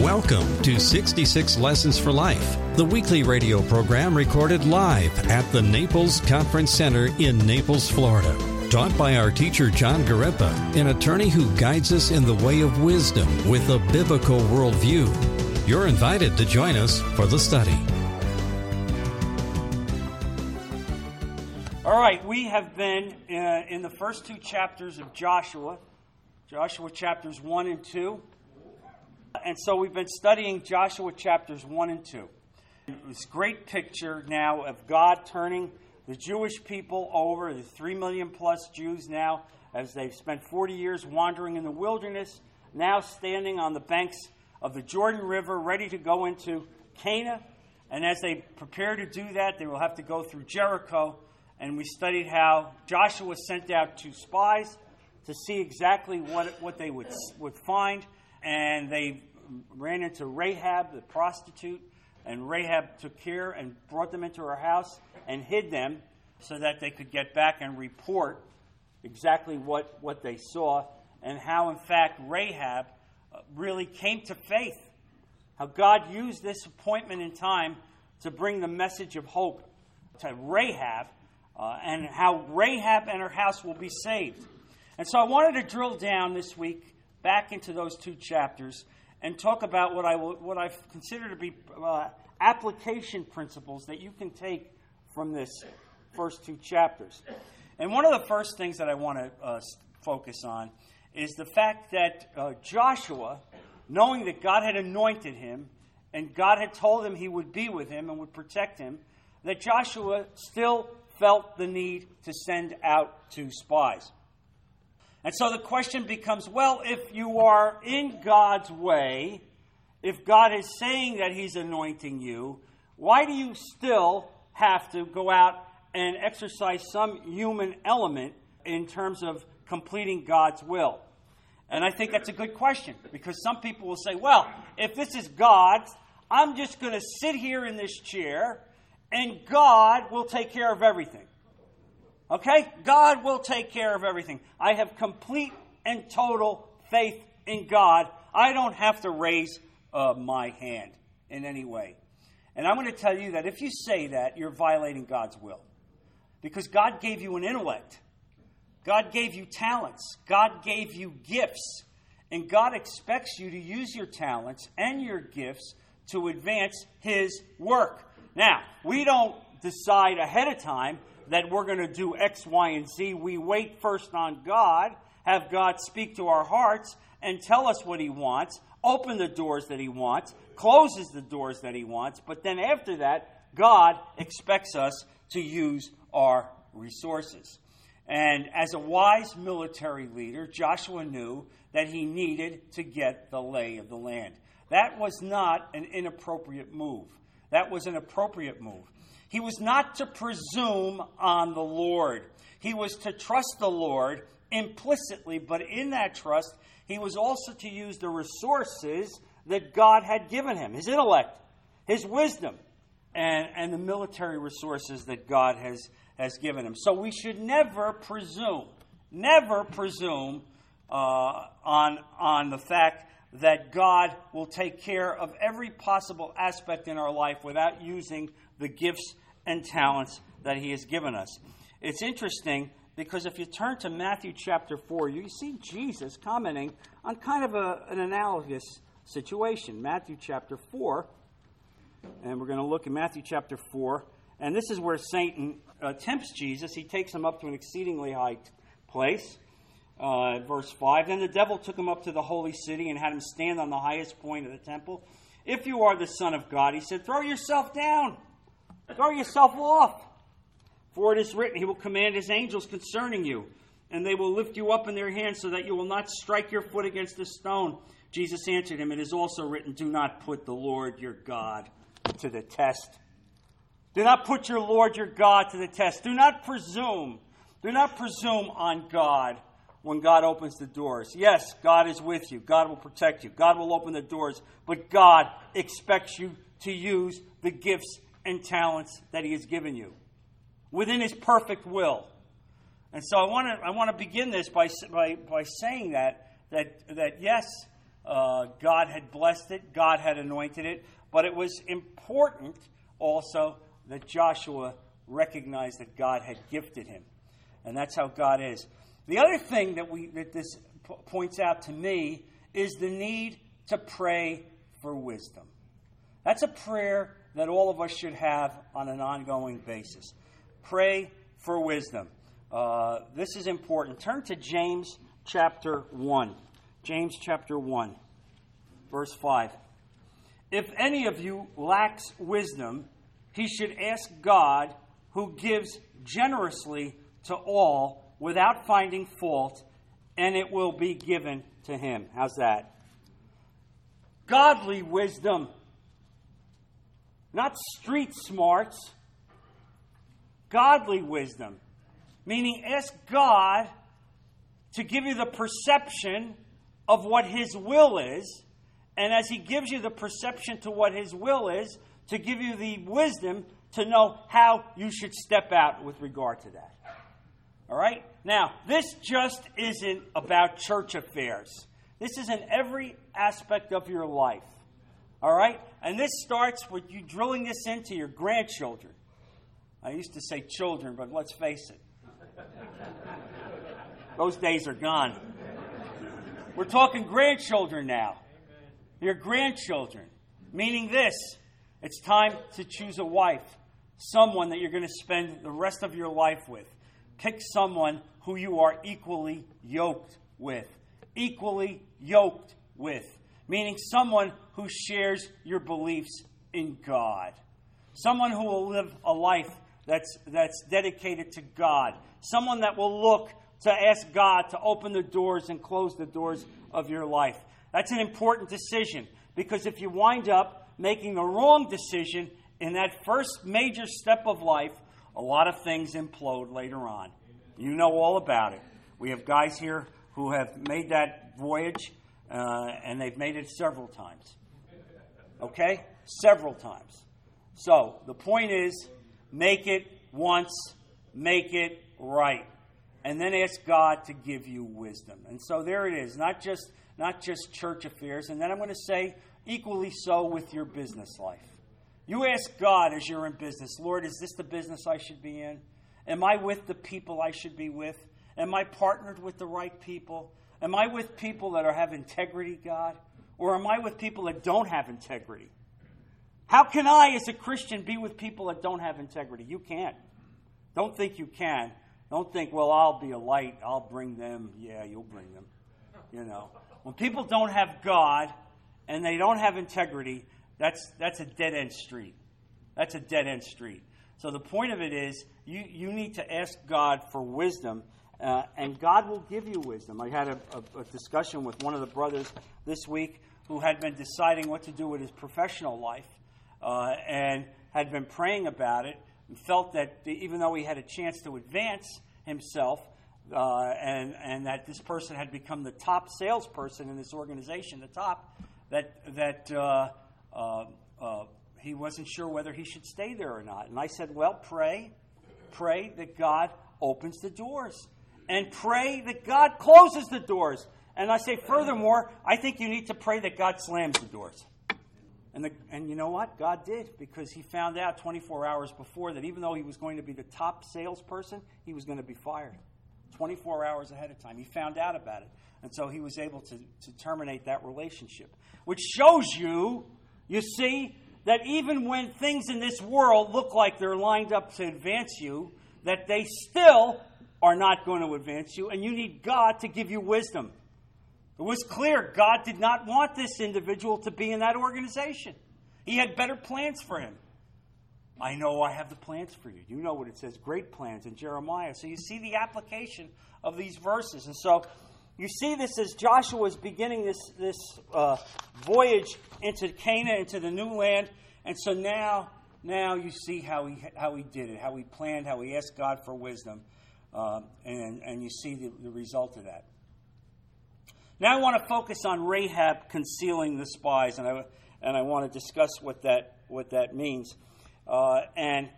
Welcome to 66 Lessons for Life, the weekly radio program recorded live at the Naples Conference Center in Naples, Florida. Taught by our teacher John Gareppa, an attorney who guides us in the way of wisdom with a biblical worldview. You're invited to join us for the study. All right, we have been uh, in the first two chapters of Joshua, Joshua chapters 1 and 2. And so we've been studying Joshua chapters 1 and 2. This great picture now of God turning the Jewish people over, the 3 million plus Jews now, as they've spent 40 years wandering in the wilderness, now standing on the banks of the Jordan River, ready to go into Canaan. And as they prepare to do that, they will have to go through Jericho. And we studied how Joshua sent out two spies to see exactly what, what they would, would find and they ran into Rahab, the prostitute, and Rahab took care and brought them into her house and hid them so that they could get back and report exactly what, what they saw and how, in fact, Rahab uh, really came to faith. How God used this appointment in time to bring the message of hope to Rahab, uh, and how Rahab and her house will be saved. And so I wanted to drill down this week back into those two chapters and talk about what I will, what I consider to be uh, application principles that you can take from this first two chapters. And one of the first things that I want to uh, focus on is the fact that uh, Joshua, knowing that God had anointed him and God had told him he would be with him and would protect him, that Joshua still felt the need to send out two spies. And so the question becomes well, if you are in God's way, if God is saying that He's anointing you, why do you still have to go out and exercise some human element in terms of completing God's will? And I think that's a good question because some people will say, well, if this is God's, I'm just going to sit here in this chair and God will take care of everything. Okay? God will take care of everything. I have complete and total faith in God. I don't have to raise uh, my hand in any way. And I'm going to tell you that if you say that, you're violating God's will. Because God gave you an intellect, God gave you talents, God gave you gifts. And God expects you to use your talents and your gifts to advance His work. Now, we don't decide ahead of time that we're going to do X, Y, and Z. We wait first on God, have God speak to our hearts and tell us what He wants, open the doors that He wants, closes the doors that He wants. But then after that, God expects us to use our resources. And as a wise military leader, Joshua knew that he needed to get the lay of the land. That was not an inappropriate move. That was an appropriate move. He was not to presume on the Lord. He was to trust the Lord implicitly, but in that trust, he was also to use the resources that God had given him his intellect, his wisdom, and, and the military resources that God has, has given him. So we should never presume, never presume uh, on, on the fact that God will take care of every possible aspect in our life without using the gifts and talents that he has given us. It's interesting because if you turn to Matthew chapter 4, you see Jesus commenting on kind of a, an analogous situation. Matthew chapter 4, and we're going to look at Matthew chapter 4, and this is where Satan uh, tempts Jesus. He takes him up to an exceedingly high place. Uh, verse 5 Then the devil took him up to the holy city and had him stand on the highest point of the temple. If you are the Son of God, he said, throw yourself down. Throw yourself off. For it is written, He will command His angels concerning you, and they will lift you up in their hands so that you will not strike your foot against a stone. Jesus answered him, It is also written, Do not put the Lord your God to the test. Do not put your Lord your God to the test. Do not presume. Do not presume on God when God opens the doors. Yes, God is with you. God will protect you. God will open the doors. But God expects you to use the gifts and talents that He has given you within His perfect will. And so I want to I want to begin this by, by, by saying that, that, that yes, Uh, God had blessed it, God had anointed it, but it was important also that Joshua recognized that God had gifted him. And that's how God is. The other thing that, we, that this p- points out to me is the need to pray for wisdom. That's a prayer that all of us should have on an ongoing basis. Pray for wisdom. Uh, this is important. Turn to James chapter 1. James chapter 1, verse 5. If any of you lacks wisdom, he should ask God, who gives generously to all without finding fault, and it will be given to him. How's that? Godly wisdom, not street smarts. Godly wisdom, meaning ask God to give you the perception of what His will is, and as He gives you the perception to what His will is, to give you the wisdom to know how you should step out with regard to that. All right? Now, this just isn't about church affairs. This is in every aspect of your life. All right? And this starts with you drilling this into your grandchildren. I used to say children, but let's face it. Those days are gone. We're talking grandchildren now. Your grandchildren. Meaning this it's time to choose a wife, someone that you're going to spend the rest of your life with. Pick someone who you are equally yoked with. Equally yoked with. Meaning someone who shares your beliefs in God. Someone who will live a life that's, that's dedicated to God. Someone that will look to ask God to open the doors and close the doors of your life. That's an important decision because if you wind up making the wrong decision in that first major step of life, a lot of things implode later on. You know all about it. We have guys here who have made that voyage, uh, and they've made it several times. Okay? Several times. So, the point is make it once, make it right and then ask God to give you wisdom. And so there it is, not just not just church affairs. And then I'm going to say equally so with your business life. You ask God as you're in business, Lord, is this the business I should be in? Am I with the people I should be with? Am I partnered with the right people? Am I with people that are, have integrity, God? Or am I with people that don't have integrity? How can I, as a Christian, be with people that don't have integrity? You can't. Don't think you can. Don't think, well, I'll be a light. I'll bring them. Yeah, you'll bring them. You know. When people don't have God and they don't have integrity, that's, that's a dead end street. That's a dead end street. So the point of it is you, you need to ask God for wisdom, uh, and God will give you wisdom. I had a, a, a discussion with one of the brothers this week who had been deciding what to do with his professional life uh, and had been praying about it and felt that even though he had a chance to advance himself, uh, and, and that this person had become the top salesperson in this organization, the top, that, that uh, uh, uh, he wasn't sure whether he should stay there or not. And I said, Well, pray. Pray that God opens the doors. And pray that God closes the doors. And I say, furthermore, I think you need to pray that God slams the doors. And, the, and you know what? God did because he found out 24 hours before that even though he was going to be the top salesperson, he was going to be fired. 24 hours ahead of time. He found out about it. And so he was able to, to terminate that relationship. Which shows you, you see, that even when things in this world look like they're lined up to advance you, that they still are not going to advance you, and you need God to give you wisdom. It was clear God did not want this individual to be in that organization. He had better plans for him. I know I have the plans for you. You know what it says great plans in Jeremiah. So you see the application of these verses. And so you see this as Joshua is beginning this, this uh, voyage into Canaan, into the new land. And so now, now you see how he, how he did it, how he planned, how he asked God for wisdom. Uh, and, and you see the, the result of that. Now I want to focus on Rahab concealing the spies, and I, and I want to discuss what that, what that means. Uh, and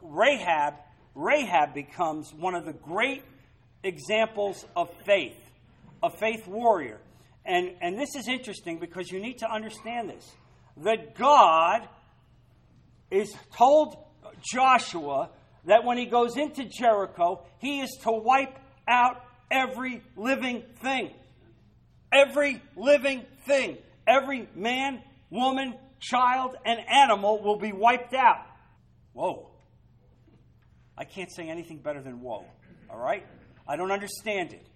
Rahab, Rahab becomes one of the great examples of faith, a faith warrior. And, and this is interesting because you need to understand this that God is told Joshua that when he goes into Jericho, he is to wipe out every living thing. Every living thing. Every man, woman, child, and animal will be wiped out. Whoa. I can't say anything better than whoa. All right? I don't understand it.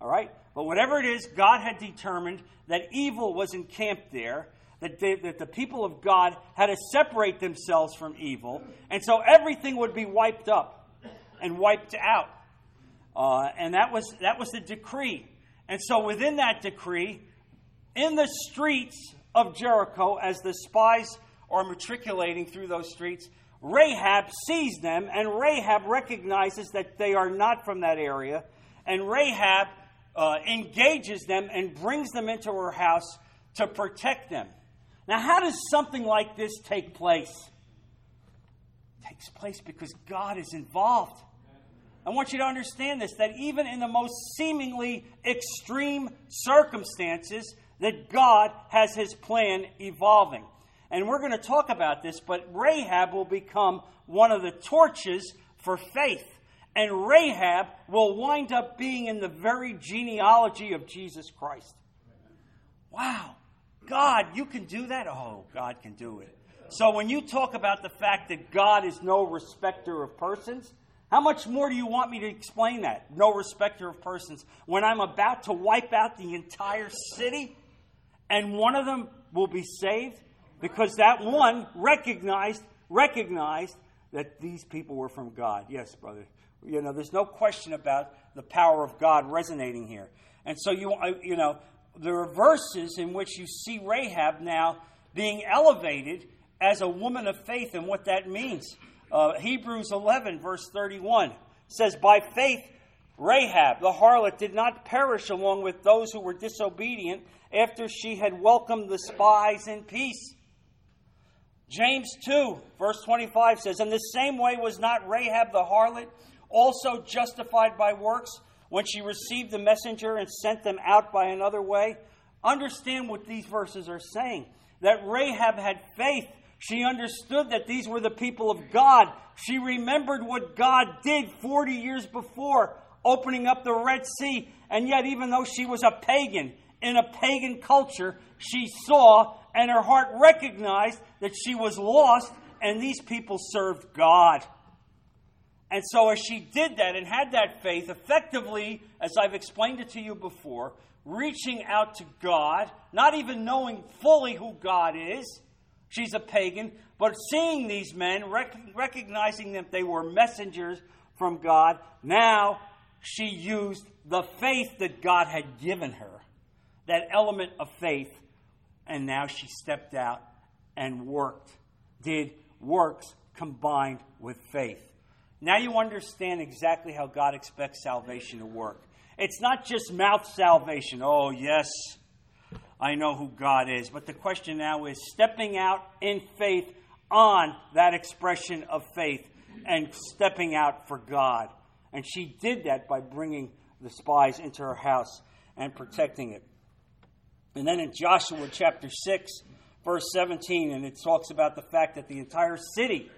All right? But whatever it is, God had determined that evil was encamped there, that, they, that the people of God had to separate themselves from evil, and so everything would be wiped up and wiped out. Uh, and that was, that was the decree. And so within that decree, in the streets of Jericho, as the spies are matriculating through those streets, Rahab sees them, and Rahab recognizes that they are not from that area. And Rahab uh, engages them and brings them into her house to protect them. Now, how does something like this take place? It takes place because God is involved. I want you to understand this that even in the most seemingly extreme circumstances, that God has his plan evolving. And we're going to talk about this, but Rahab will become one of the torches for faith. And Rahab will wind up being in the very genealogy of Jesus Christ. Wow. God, you can do that? Oh, God can do it. So when you talk about the fact that God is no respecter of persons, how much more do you want me to explain that? No respecter of persons. When I'm about to wipe out the entire city and one of them will be saved because that one recognized recognized that these people were from God. Yes, brother. You know, there's no question about the power of God resonating here. And so you uh, you know, there are verses in which you see Rahab now being elevated as a woman of faith and what that means. Uh, Hebrews 11, verse 31 says, By faith, Rahab, the harlot, did not perish along with those who were disobedient after she had welcomed the spies in peace. James 2, verse 25 says, In the same way was not Rahab the harlot also justified by works when she received the messenger and sent them out by another way? Understand what these verses are saying. That Rahab had faith she understood that these were the people of God. She remembered what God did 40 years before, opening up the Red Sea. And yet, even though she was a pagan, in a pagan culture, she saw and her heart recognized that she was lost and these people served God. And so, as she did that and had that faith, effectively, as I've explained it to you before, reaching out to God, not even knowing fully who God is, She's a pagan, but seeing these men, rec- recognizing that they were messengers from God, now she used the faith that God had given her, that element of faith, and now she stepped out and worked, did works combined with faith. Now you understand exactly how God expects salvation to work. It's not just mouth salvation. Oh, yes, I know who God is. But the question now is stepping out in faith on that expression of faith and stepping out for God. And she did that by bringing the spies into her house and protecting it. And then in Joshua chapter 6, verse 17, and it talks about the fact that the entire city,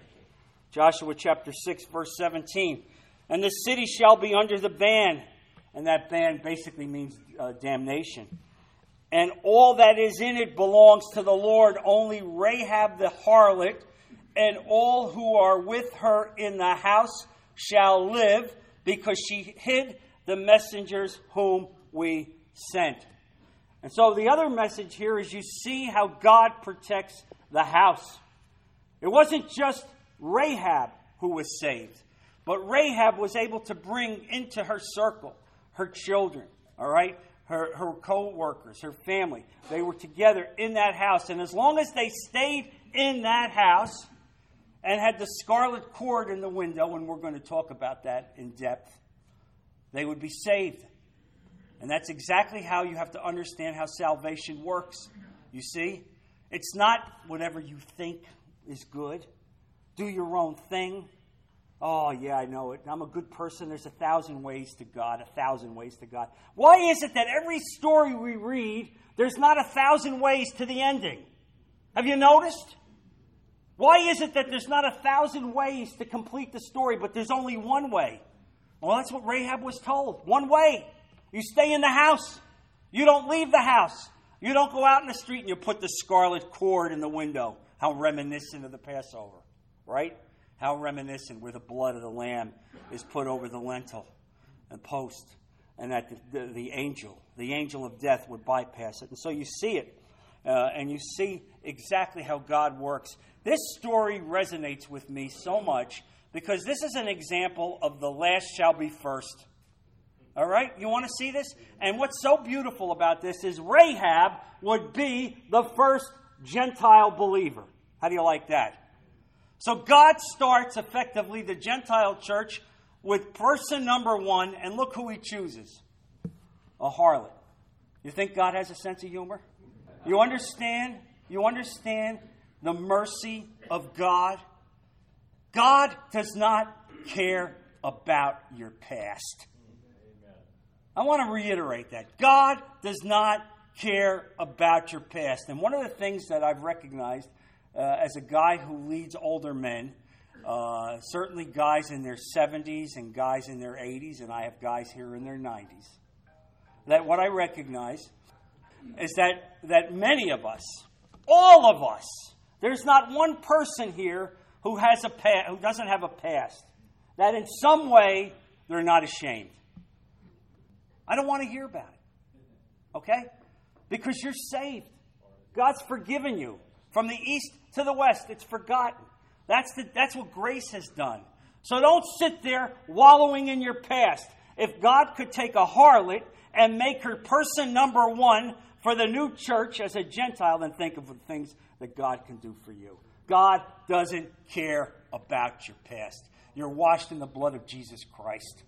Joshua chapter 6, verse 17, and the city shall be under the ban. And that ban basically means uh, damnation and all that is in it belongs to the Lord. Only Rahab the harlot and all who are with her in the house shall live, because she hid the messengers whom we sent. And so the other message here is you see how God protects the house. It wasn't just Rahab who was saved, but Rahab was able to bring into her circle her children, all right? Her, her co workers, her family. They were together in that house. And as long as they stayed in that house and had the scarlet cord in the window, and we're going to talk about that in depth, they would be saved. And that's exactly how you have to understand how salvation works. You see? It's not whatever you think is good, do your own thing. Oh, yeah, I know it. I'm a good person. There's a thousand ways to God, a thousand ways to God. Why is it that every story we read, there's not a thousand ways to the ending? Have you noticed? Why is it that there's not a thousand ways to complete the story, but there's only one way? Well, that's what Rahab was told. One way. You stay in the house. You don't leave the house. You don't go out in the street and you put the scarlet cord in the window. How reminiscent of the Passover, right? How reminiscent where the blood of the lamb is put over the lintel and post, and that the, the, the angel, the angel of death, would bypass it. And so you see it, uh, and you see exactly how God works. This story resonates with me so much because this is an example of the last shall be first. All right? You want to see this? And what's so beautiful about this is Rahab would be the first Gentile believer. How do you like that? So God starts effectively the Gentile church with person number one, and look who he chooses a harlot. You think God has a sense of humor? You understand? You understand the mercy of God? God does not care about your past. I want to reiterate that. God does not care about your past. And one of the things that I've recognized uh, as a guy who leads older men, uh, certainly guys in their 70s and guys in their 80s, and I have guys here in their 90s. That what I recognize is that, that many of us, all of us, there's not one person here who has a past, who doesn't have a past. That in some way they're not ashamed. I don't want to hear about it. Okay? Because you're saved. God's forgiven you. From the east to the west, it's forgotten. That's, the, that's what grace has done. So don't sit there wallowing in your past. If God could take a harlot and make her person number one for the new church as a Gentile, then think of the things that God can do for you. God doesn't care about your past. You're washed in the blood of Jesus Christ.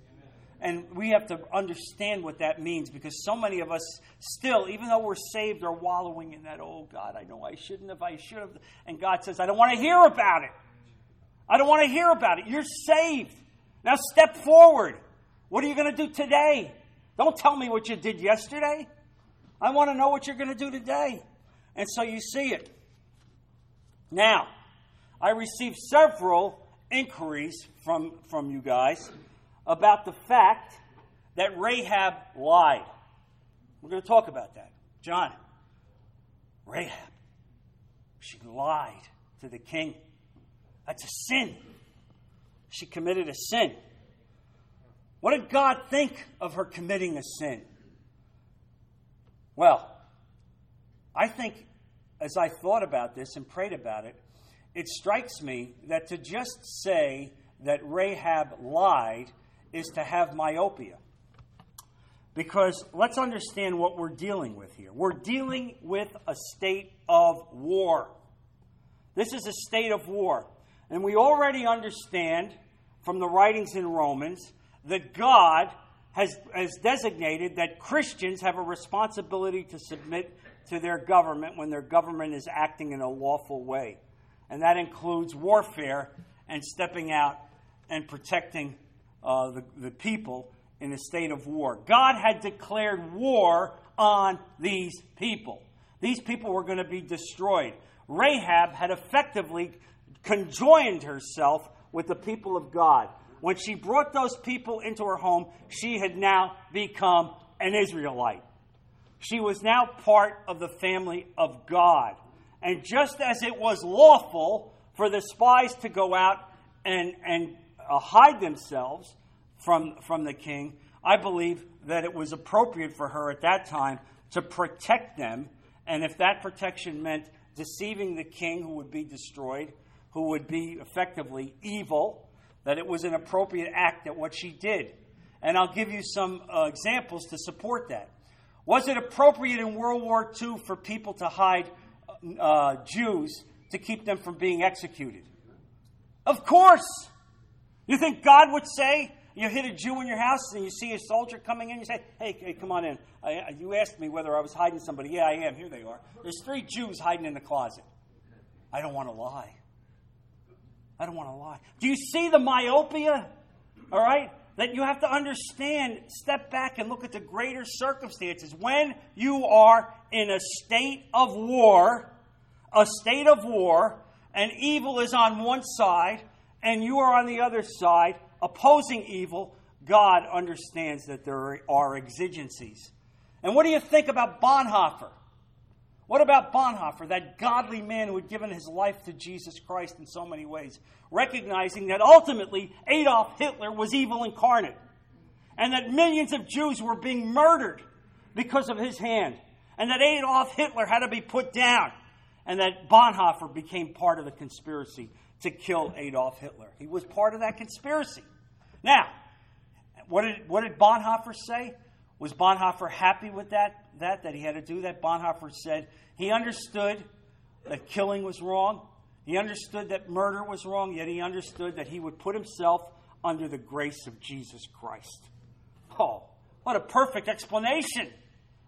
And we have to understand what that means because so many of us still, even though we're saved, are wallowing in that, oh God, I know I shouldn't have, I should have. And God says, I don't want to hear about it. I don't want to hear about it. You're saved. Now step forward. What are you going to do today? Don't tell me what you did yesterday. I want to know what you're going to do today. And so you see it. Now, I received several inquiries from, from you guys about the fact that Rahab lied. We're going to talk about that. John, Rahab, she lied to the king. That's a sin. She committed a sin. What did God think of her committing a sin? Well, I think as I thought about this and prayed about it, it strikes me that to just say that Rahab lied is to have myopia. Because let's understand what we're dealing with here. We're dealing with a state of war. This is a state of war. And we already understand from the writings in Romans that God has, has designated that Christians have a responsibility to submit to their government when their government is acting in a lawful way. And that includes warfare and stepping out and protecting uh, the, the people in a state of war. God had declared war on these people. These people were going to be destroyed. Rahab had effectively conjoined herself with the people of God. When she brought those people into her home, she had now become an Israelite. She was now part of the family of God. And just as it was lawful for the spies to go out and, and hide themselves from, from the king, I believe that it was appropriate for her at that time to protect them. And if that protection meant deceiving the king who would be destroyed, who would be effectively evil, that it was an appropriate act at what she did. And I'll give you some uh, examples to support that. Was it appropriate in World War II for people to hide uh, Jews to keep them from being executed? Of course. You think God would say, you hit a Jew in your house and you see a soldier coming in, you say, hey, hey come on in. I, you asked me whether I was hiding somebody. Yeah, I am. Here they are. There's three Jews hiding in the closet. I don't want to lie. I don't want to lie. Do you see the myopia? All right? That you have to understand, step back and look at the greater circumstances. When you are in a state of war, a state of war, and evil is on one side, and you are on the other side, opposing evil, God understands that there are exigencies. And what do you think about Bonhoeffer? What about Bonhoeffer, that godly man who had given his life to Jesus Christ in so many ways, recognizing that ultimately Adolf Hitler was evil incarnate and that millions of Jews were being murdered because of his hand, and that Adolf Hitler had to be put down, and that Bonhoeffer became part of the conspiracy to kill Adolf Hitler. He was part of that conspiracy. Now, what did, what did Bonhoeffer say? Was Bonhoeffer happy with that, that, that he had to do that? Bonhoeffer said he understood that killing was wrong. He understood that murder was wrong, yet he understood that he would put himself under the grace of Jesus Christ. Oh, what a perfect explanation.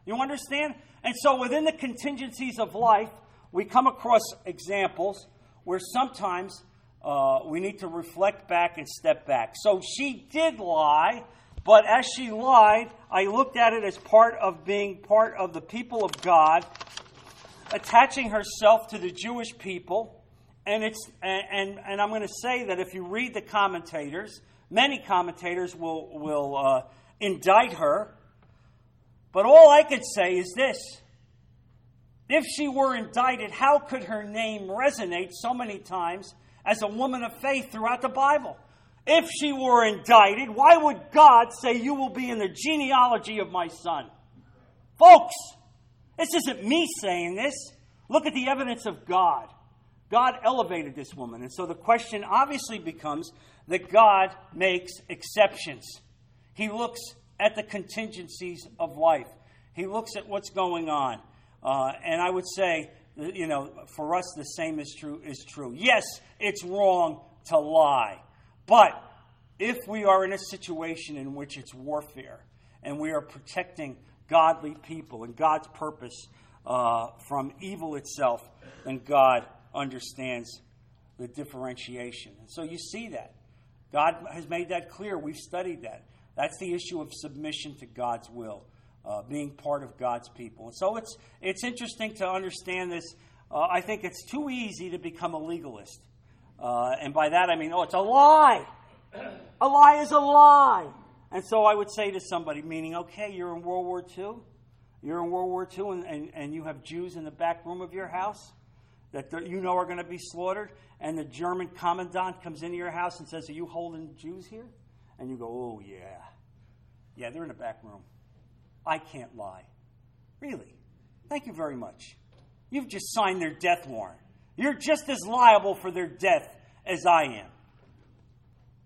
You understand? And so within the contingencies of life, we come across examples where sometimes uh, we need to reflect back and step back. So she did lie, but as she lied, I looked at it as part of being part of the people of God, attaching herself to the Jewish people. And, it's, and, and, I'm going to say that if you read the commentators, many commentators will, will uh, indict her. But all I could say is this if she were indicted, how could her name resonate so many times as a woman of faith throughout the Bible. If she were indicted, why would God say, You will be in the genealogy of my son? Folks, this isn't me saying this. Look at the evidence of God. God elevated this woman. And so the question obviously becomes that God makes exceptions. He looks at the contingencies of life, He looks at what's going on. Uh, and I would say you know, for us, the same is true. Is true. Yes, it's wrong to lie, but if we are in a situation in which it's warfare and we are protecting godly people and God's purpose uh, from evil itself, then God understands the differentiation. And so you see that. God has made that clear. We've studied that. That's the issue of submission to God's will uh, being part of God's people. And so it's, it's interesting to understand this. Uh, I think it's too easy to become a legalist. Uh, and by that I mean, oh, it's a lie. A lie is a lie. And so I would say to somebody, meaning, okay, you're in World War II. You're in World War II and, and, and you have Jews in the back room of your house that you know are going to be slaughtered. And the German commandant comes into your house and says, Are you holding Jews here? And you go, Oh, yeah. Yeah, they're in the back room. I can't lie. Really? Thank you very much. You've just signed their death warrant. You're just as liable for their death as I am.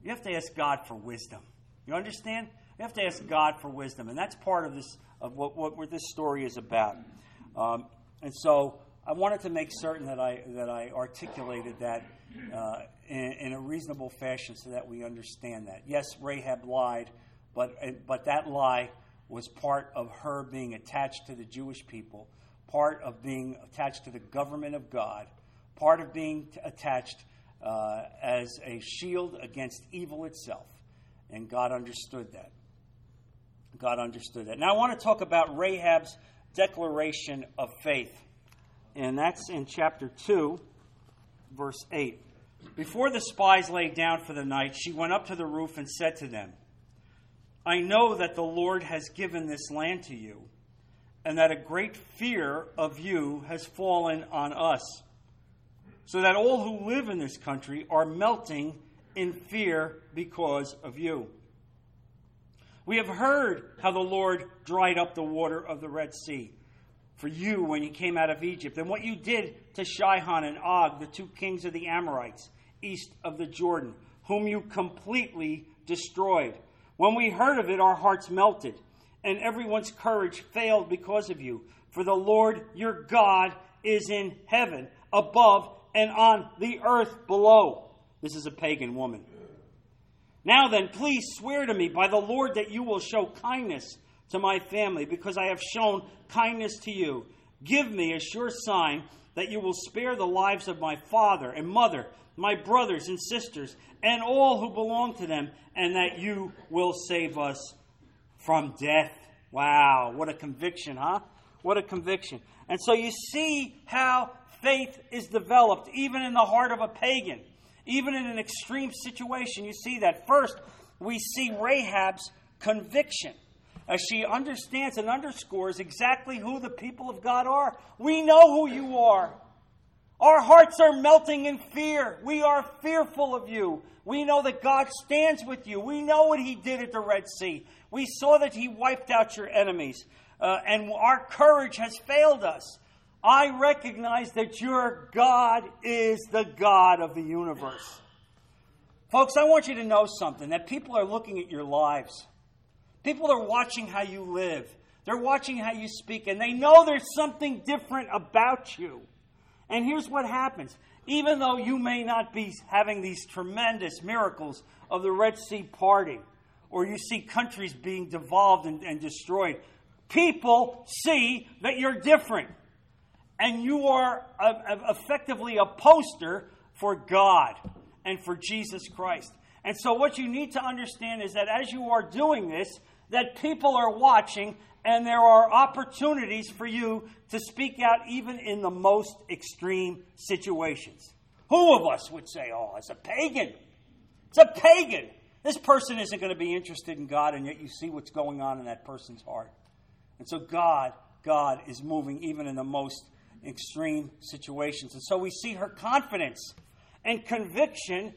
You have to ask God for wisdom. You understand? You have to ask God for wisdom, and that's part of this of what, what, what this story is about. Um, and so I wanted to make certain that I that I articulated that uh, in, in, a reasonable fashion so that we understand that. Yes, Rahab lied, but but that lie was part of her being attached to the Jewish people, part of being attached to the government of God, part of being attached uh, as a shield against evil itself. And God understood that. God understood that. Now I want to talk about Rahab's declaration of faith. And that's in chapter 2, verse 8. Before the spies lay down for the night, she went up to the roof and said to them, I know that the Lord has given this land to you, and that a great fear of you has fallen on us, so that all who live in this country are melting in fear because of you. We have heard how the Lord dried up the water of the Red Sea for you when you came out of Egypt, and what you did to Sihon and Og, the two kings of the Amorites, east of the Jordan, whom you completely destroyed. When we heard of it, our hearts melted, and everyone's courage failed because of you. For the Lord your God is in heaven, above, and on the earth below. This is a pagan woman. Now then, please swear to me by the Lord that you will show kindness to my family, because I have shown kindness to you. Give me a sure sign that you will spare the lives of my father and mother, my brothers and sisters, and all who belong to them, and that you will save us from death. Wow, what a conviction, huh? What a conviction. And so you see how faith is developed, even in the heart of a pagan, even in an extreme situation. You see that. First, we see Rahab's conviction as she understands and underscores exactly who the people of God are. We know who you are. Our hearts are melting in fear. We are fearful of you. We know that God stands with you. We know what He did at the Red Sea. We saw that He wiped out your enemies. Uh, and our courage has failed us. I recognize that your God is the God of the universe. Folks, I want you to know something that people are looking at your lives. People are watching how you live. They're watching how you speak, and they know there's something different about you. And here's what happens even though you may not be having these tremendous miracles of the Red Sea parting, or you see countries being devolved and, and destroyed, people see that you're different. And you are a, a, effectively a poster for God and for Jesus Christ. And so, what you need to understand is that as you are doing this, that people are watching and there are opportunities for you to speak out even in the most extreme situations. Who of us would say, oh, it's a pagan? It's a pagan. This person isn't going to be interested in God, and yet you see what's going on in that person's heart. And so God, God is moving even in the most extreme situations. And so we see her confidence and conviction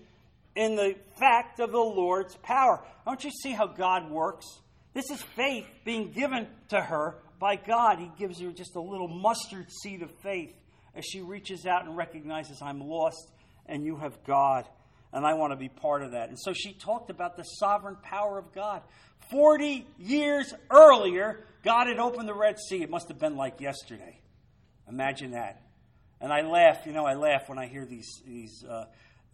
in the fact of the Lord's power. Don't you see how God works? This is faith being given to her by God. He gives her just a little mustard seed of faith as she reaches out and recognizes, I'm lost and you have God, and I want to be part of that. And so she talked about the sovereign power of God. 40 years earlier, God had opened the Red Sea. It must have been like yesterday. Imagine that. And I laugh, you know, I laugh when I hear these, these uh,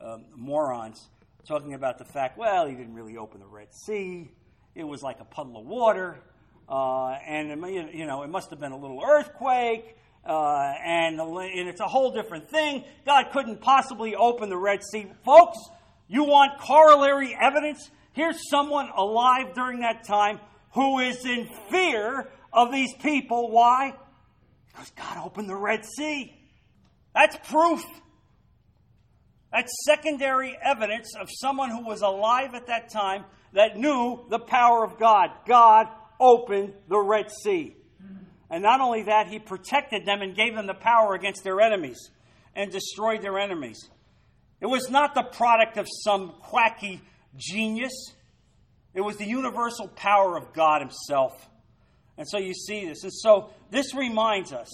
uh, morons talking about the fact, well, he didn't really open the Red Sea. It was like a puddle of water. Uh, and, it, you know, it must have been a little earthquake. Uh, and, and it's a whole different thing. God couldn't possibly open the Red Sea. Folks, you want corollary evidence? Here's someone alive during that time who is in fear of these people. Why? Because God opened the Red Sea. That's proof. That's secondary evidence of someone who was alive at that time that knew the power of God. God opened the Red Sea. And not only that, he protected them and gave them the power against their enemies and destroyed their enemies. It was not the product of some quacky genius, it was the universal power of God Himself. And so you see this. And so this reminds us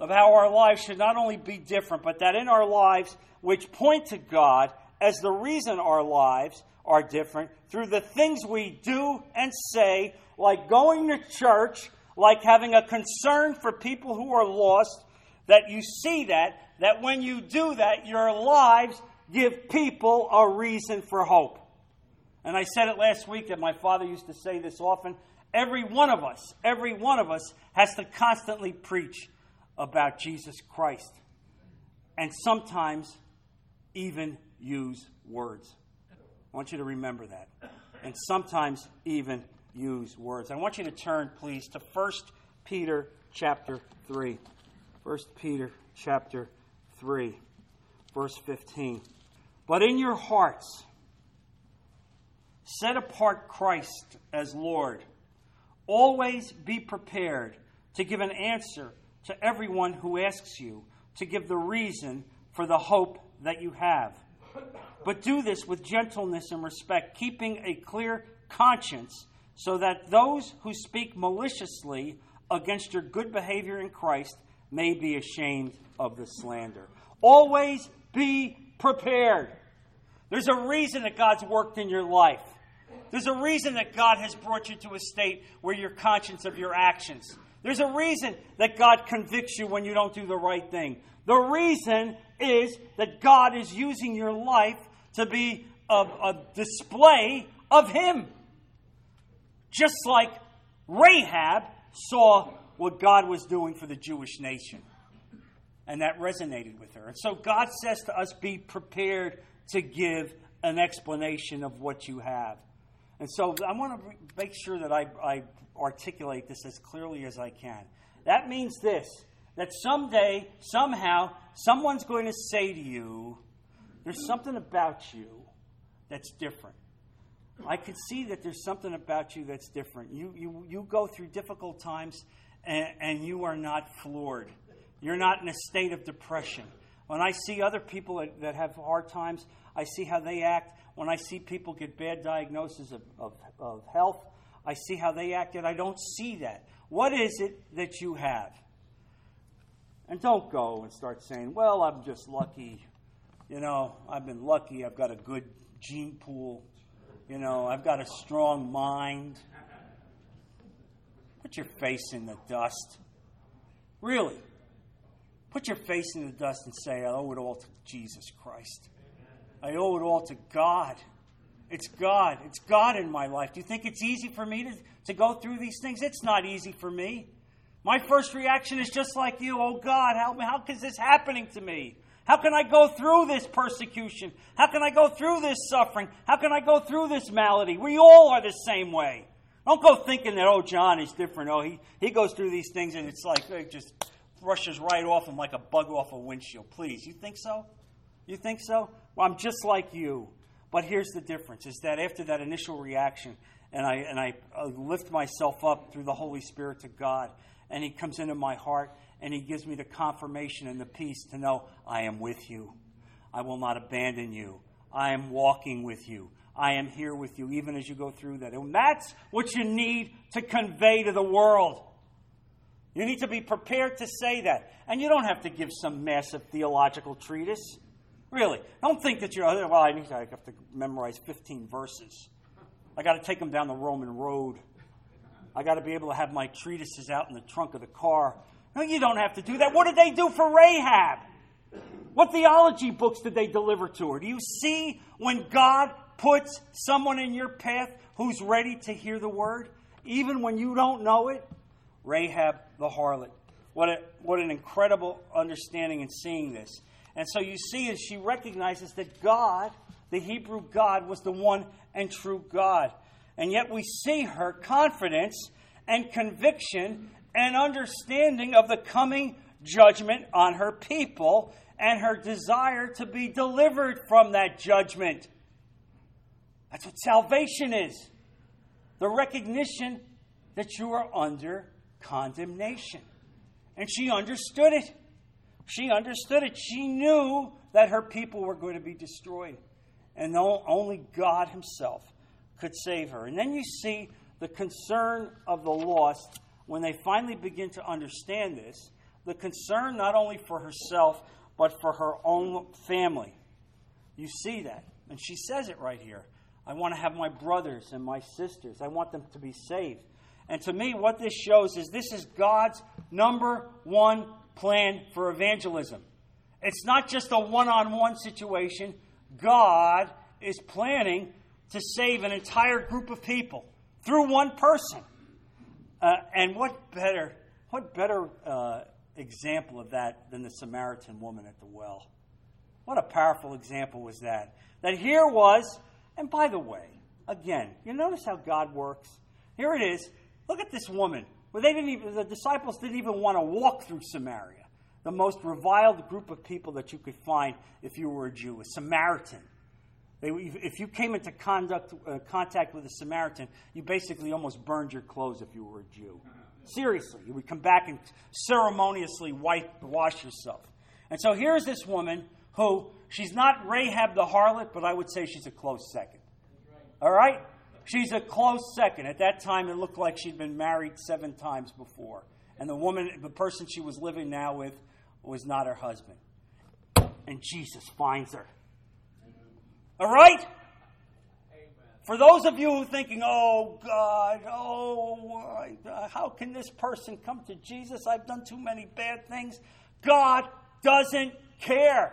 of how our lives should not only be different, but that in our lives, which point to God as the reason our lives are different, through the things we do and say, like going to church, like having a concern for people who are lost, that you see that, that when you do that, your lives give people a reason for hope. And I said it last week that my father used to say this often. Every one of us, every one of us has to constantly preach about Jesus Christ. And sometimes even use words. I want you to remember that. And sometimes even use words. I want you to turn, please, to 1 Peter chapter 3. 1 Peter chapter 3, verse 15. But in your hearts, set apart Christ as Lord. Always be prepared to give an answer to everyone who asks you, to give the reason for the hope that you have. But do this with gentleness and respect, keeping a clear conscience, so that those who speak maliciously against your good behavior in Christ may be ashamed of the slander. Always be prepared. There's a reason that God's worked in your life. There's a reason that God has brought you to a state where you're conscious of your actions. There's a reason that God convicts you when you don't do the right thing. The reason is that God is using your life to be a, a display of Him. Just like Rahab saw what God was doing for the Jewish nation. And that resonated with her. And so God says to us, be prepared to give an explanation of what you have. And so I want to make sure that I, I articulate this as clearly as I can. That means this that someday, somehow, someone's going to say to you, There's something about you that's different. I can see that there's something about you that's different. You, you, you go through difficult times and, and you are not floored. You're not in a state of depression. When I see other people that, that have hard times, I see how they act. When I see people get bad diagnoses of, of, of health, I see how they act, and I don't see that. What is it that you have? And don't go and start saying, well, I'm just lucky. You know, I've been lucky. I've got a good gene pool. You know, I've got a strong mind. Put your face in the dust. Really. Put your face in the dust and say, I owe it all to Jesus Christ. I owe it all to God. It's God. It's God in my life. Do you think it's easy for me to, to go through these things? It's not easy for me. My first reaction is just like you. Oh God, help me. How is this happening to me? How can I go through this persecution? How can I go through this suffering? How can I go through this malady? We all are the same way. Don't go thinking that, oh, John is different. Oh, he, he goes through these things and it's like it just brushes right off him like a bug off a windshield. Please, you think so? You think so? Well, I'm just like you. But here's the difference is that after that initial reaction, and I, and I uh, lift myself up through the Holy Spirit to God, and He comes into my heart, and He gives me the confirmation and the peace to know I am with you. I will not abandon you. I am walking with you. I am here with you, even as you go through that. And that's what you need to convey to the world. You need to be prepared to say that. And you don't have to give some massive theological treatise. Really. Don't think that you're, well, I, need to, I have to memorize 15 verses. I got to take them down the Roman road. I got to be able to have my treatises out in the trunk of the car. No, you don't have to do that. What did they do for Rahab? What theology books did they deliver to her? Do you see when God puts someone in your path who's ready to hear the word, even when you don't know it? Rahab the harlot. What, a, what an incredible understanding in seeing this. And so you see, as she recognizes that God, the Hebrew God, was the one and true God. And yet we see her confidence and conviction and understanding of the coming judgment on her people and her desire to be delivered from that judgment. That's what salvation is the recognition that you are under condemnation. And she understood it. She understood it. She knew that her people were going to be destroyed. And only God Himself could save her. And then you see the concern of the lost when they finally begin to understand this the concern not only for herself, but for her own family. You see that. And she says it right here. I want to have my brothers and my sisters, I want them to be saved. And to me, what this shows is this is God's number one plan for evangelism. It's not just a one on one situation. God is planning to save an entire group of people through one person. Uh, and what better, what better uh, example of that than the Samaritan woman at the well? What a powerful example was that. That here was, and by the way, again, you notice how God works? Here it is. Look at this woman well, they didn't even, the disciples didn't even want to walk through Samaria, the most reviled group of people that you could find if you were a Jew, a Samaritan. They, if you came into conduct, uh, contact with a Samaritan, you basically almost burned your clothes if you were a Jew. Seriously, you would come back and ceremoniously wipe, wash yourself. And so here's this woman who, she's not Rahab the harlot, but I would say she's a close second. All right? She's a close second. At that time, it looked like she'd been married seven times before. And the woman, the person she was living now with, was not her husband. And Jesus finds her. All right? For those of you thinking, oh God, oh, how can this person come to Jesus? I've done too many bad things. God doesn't care.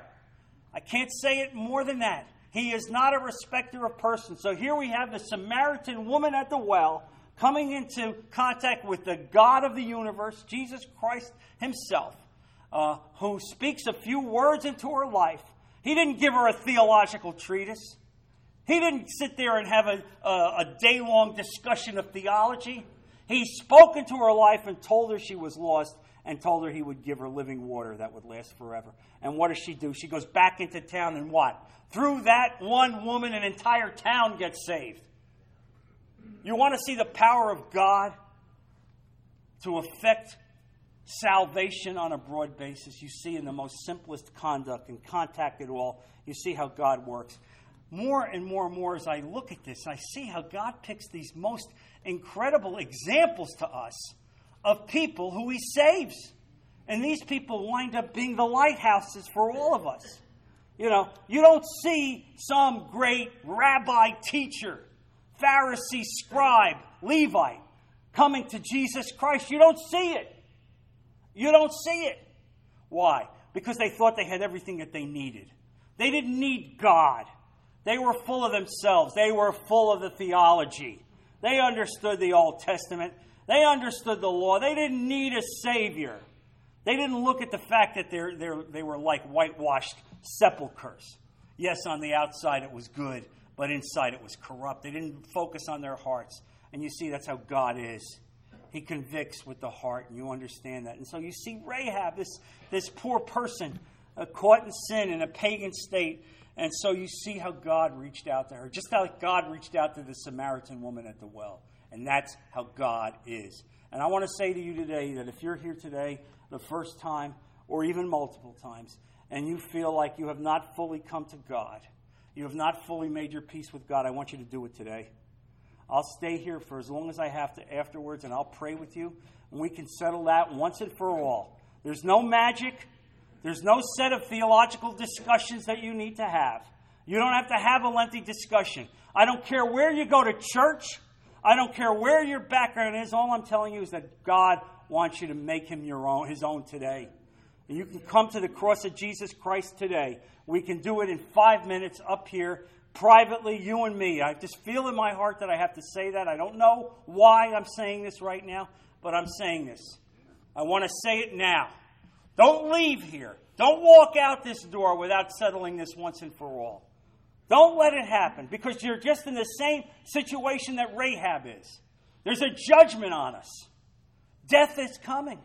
I can't say it more than that. He is not a respecter of persons. So here we have the Samaritan woman at the well coming into contact with the God of the universe, Jesus Christ Himself. uh, who speaks a few words into her life. He didn't give her a theological treatise. He didn't sit there and have a, a, a day long discussion of theology. He spoke into her life and told her she was lost and told her he would give her living water that would last forever. And what does she do? She goes back into town and what? Through that one woman, an entire town gets saved. You want to see the power of God to affect salvation on a broad basis? You see in the most simplest conduct and contact at all, you see how God works. More and more and more as I look at this, I see how God picks these most incredible examples to us of people who He saves. And these people wind up being the lighthouses for all of us. You know, you don't see some great rabbi teacher, Pharisee scribe, Levite coming to Jesus Christ. You don't see it. You don't see it. Why? Because they thought they had everything that they needed. They didn't need God. They were full of themselves. They were full of the theology. They understood the Old Testament. They understood the law. They didn't need a Savior. They didn't look at the fact that they're, they're, they were like whitewashed sepulchres. Yes, on the outside it was good, but inside it was corrupt. They didn't focus on their hearts. And you see, that's how God is. He convicts with the heart, and you understand that. And so you see Rahab, this, this poor person, uh, caught in sin in a pagan state. And so you see how God reached out to her, just how God reached out to the Samaritan woman at the well. And that's how God is. And I want to say to you today that if you're here today the first time or even multiple times, and you feel like you have not fully come to God, you have not fully made your peace with God, I want you to do it today. I'll stay here for as long as I have to afterwards, and I'll pray with you, and we can settle that once and for all. There's no magic, there's no set of theological discussions that you need to have. You don't have to have a lengthy discussion. I don't care where you go to church. I don't care where your background is. All I'm telling you is that God wants you to make him your own, his own today. And you can come to the cross of Jesus Christ today. We can do it in five minutes up here privately, you and me. I just feel in my heart that I have to say that. I don't know why I'm saying this right now, but I'm saying this. I want to say it now. Don't leave here. Don't walk out this door without settling this once and for all. Don't let it happen because you're just in the same situation that Rahab is. There's a judgment on us. Death is coming.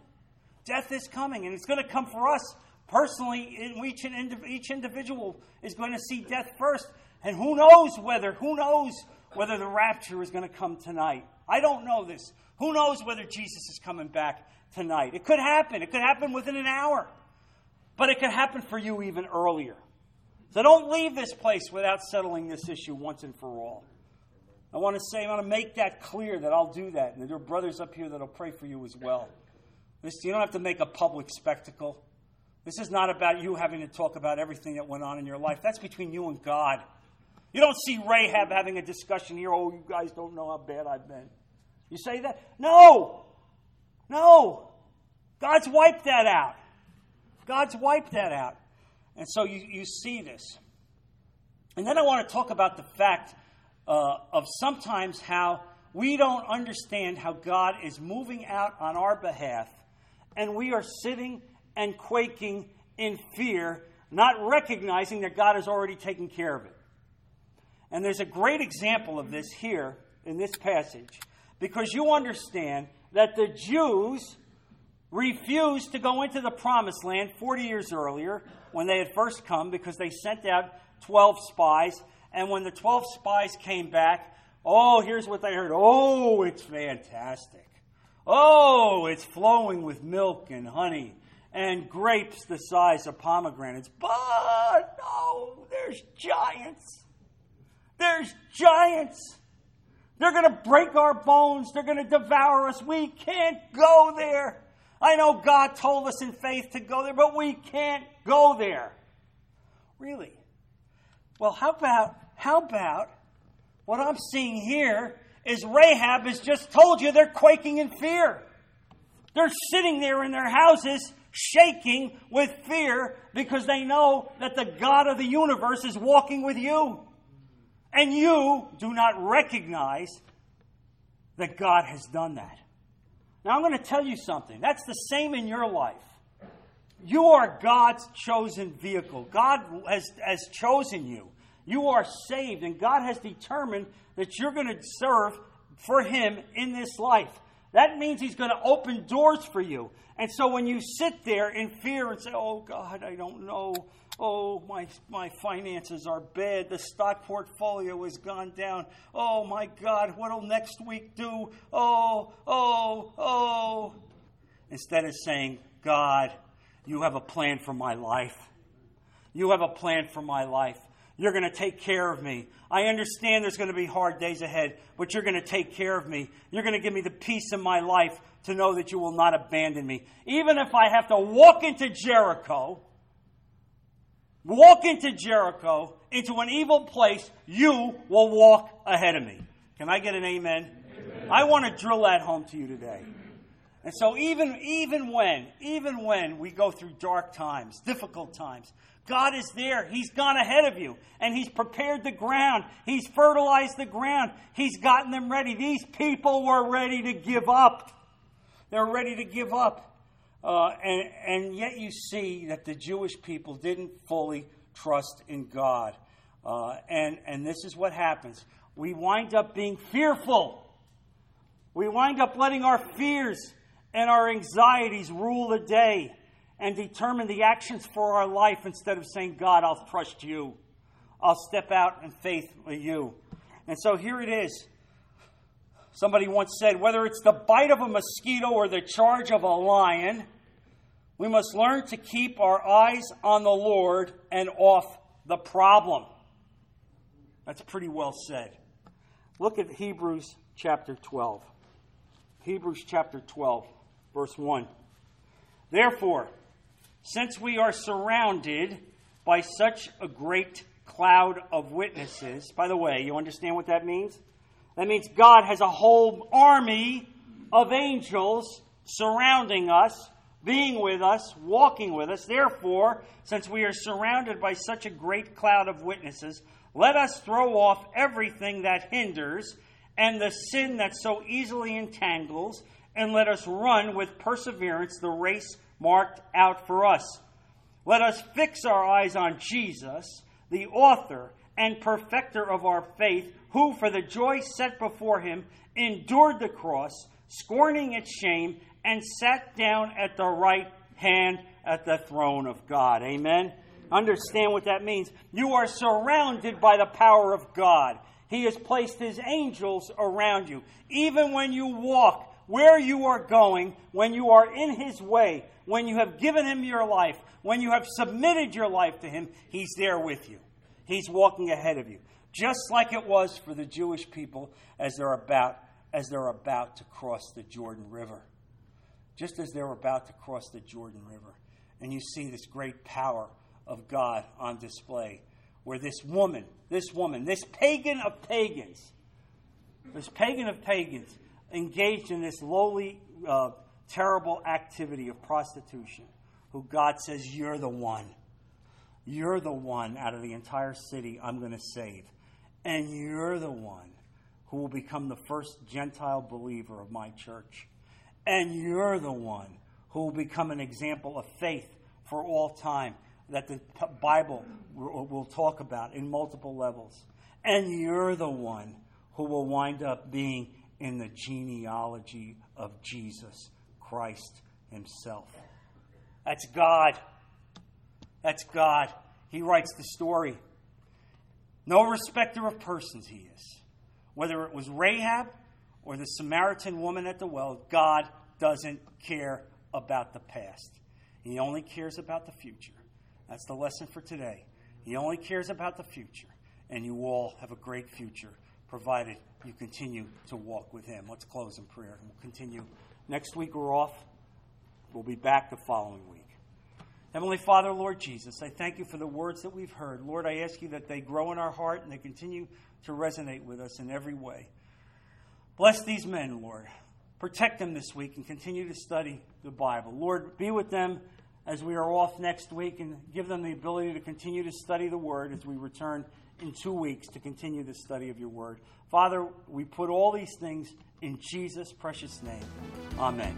Death is coming, and it's going to come for us personally. Each, each individual is going to see death first. And who knows whether, who knows whether the rapture is going to come tonight? I don't know this. Who knows whether Jesus is coming back tonight? It could happen. It could happen within an hour. But it could happen for you even earlier. So don't leave this place without settling this issue once and for all. I want to say, I want to make that clear that I'll do that. And there are brothers up here that'll pray for you as well. This, you don't have to make a public spectacle. This is not about you having to talk about everything that went on in your life. That's between you and God. You don't see Rahab having a discussion here, oh, you guys don't know how bad I've been. You say that? No! No! God's wiped that out. God's wiped that out. And so you, you see this. And then I want to talk about the fact uh, of sometimes how we don't understand how God is moving out on our behalf, and we are sitting and quaking in fear, not recognizing that God has already taken care of it. And there's a great example of this here in this passage because you understand that the Jews refused to go into the promised land 40 years earlier when they had first come because they sent out 12 spies. And when the 12 spies came back, oh, here's what they heard. Oh, it's fantastic. Oh, it's flowing with milk and honey and grapes the size of pomegranates. But no, there's giants. There's giants. They're going to break our bones. They're going to devour us. We can't go there. I know God told us in faith to go there, but we can't go there. Really? Well, how about how about what I'm seeing here is Rahab has just told you they're quaking in fear. They're sitting there in their houses shaking with fear because they know that the God of the universe is walking with you and you do not recognize that God has done that. Now, I'm going to tell you something. That's the same in your life. You are God's chosen vehicle. God has, has chosen you. You are saved, and God has determined that you're going to serve for Him in this life. That means He's going to open doors for you. And so when you sit there in fear and say, Oh God, I don't know. Oh, my, my finances are bad. The stock portfolio has gone down. Oh my God, what'll next week do? Oh, oh, oh. Instead of saying, God, you have a plan for my life. You have a plan for my life. You're going to take care of me. I understand there's going to be hard days ahead, but you're going to take care of me. You're going to give me the peace in my life to know that you will not abandon me. Even if I have to walk into Jericho, walk into Jericho, into an evil place, you will walk ahead of me. Can I get an amen? amen. I want to drill that home to you today. And so even, even when, even when we go through dark times, difficult times, God is there. He's gone ahead of you and He's prepared the ground. He's fertilized the ground. He's gotten them ready. These people were ready to give up. They're ready to give up. Uh, and, and yet you see that the Jewish people didn't fully trust in God. Uh, and, and this is what happens we wind up being fearful. We wind up letting our fears and our anxieties rule the day and determine the actions for our life instead of saying, God, I'll trust you. I'll step out in faith with you. And so here it is. Somebody once said, whether it's the bite of a mosquito or the charge of a lion, we must learn to keep our eyes on the Lord and off the problem. That's pretty well said. Look at Hebrews chapter 12. Hebrews chapter 12, verse 1. Therefore, since we are surrounded by such a great cloud of witnesses, by the way, you understand what that means? That means God has a whole army of angels surrounding us, being with us, walking with us. Therefore, since we are surrounded by such a great cloud of witnesses, let us throw off everything that hinders and the sin that so easily entangles, and let us run with perseverance the race marked out for us. Let us fix our eyes on Jesus, the author and perfecter of our faith, who, for the joy set before him, endured the cross, scorning its shame, and sat down at the right hand at the throne of God. Amen. Understand what that means. You are surrounded by the power of God. He has placed his angels around you. Even when you walk where you are going, when you are in his way, when you have given him your life, when you have submitted your life to him, he's there with you. He's walking ahead of you. Just like it was for the Jewish people as they're about as they're about to cross the Jordan River. Just as they're about to cross the Jordan River. And you see this great power of God on display where this woman, this woman, this pagan of pagans, this pagan of pagans engaged in this lowly uh, terrible activity of prostitution, who God says, You're the one. You're the one out of the entire city I'm going to save. And you're the one who will become the first Gentile believer of my church. And you're the one who will become an example of faith for all time that the Bible will talk about in multiple levels. And you're the one who will wind up being in the genealogy of Jesus Christ Himself. That's God. That's God. He writes the story. No respecter of persons, He is. Whether it was Rahab or the Samaritan woman at the well, God doesn't care about the past. He only cares about the future. That's the lesson for today. He only cares about the future. And you all have a great future, provided you continue to walk with Him. Let's close in prayer. And we'll continue Next week we're off. We'll be back the following week. Heavenly Father, Lord Jesus, I thank you for the words that we've heard. Lord, I ask you that they grow in our heart and they continue to resonate with us in every way. Bless these men, Lord. Protect them this week and continue to study the Bible. Lord, be with them as we are off next week and give them the ability to continue to study the Word as we return in two weeks to continue the study of your Word. Father, we put all these things in Jesus' precious name. Amen.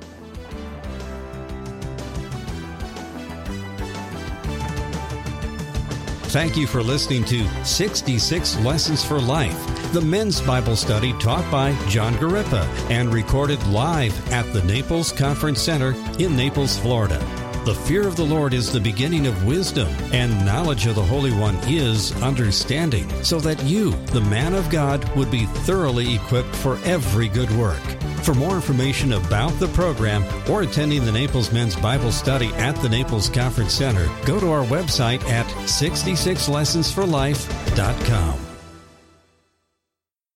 Thank you for listening to 66 Lessons for Life, the men's Bible study taught by John Garippa and recorded live at the Naples Conference Center in Naples, Florida. The fear of the Lord is the beginning of wisdom, and knowledge of the Holy One is understanding, so that you, the man of God, would be thoroughly equipped for every good work. For more information about the program or attending the Naples Men's Bible Study at the Naples Conference Center, go to our website at 66lessonsforlife.com.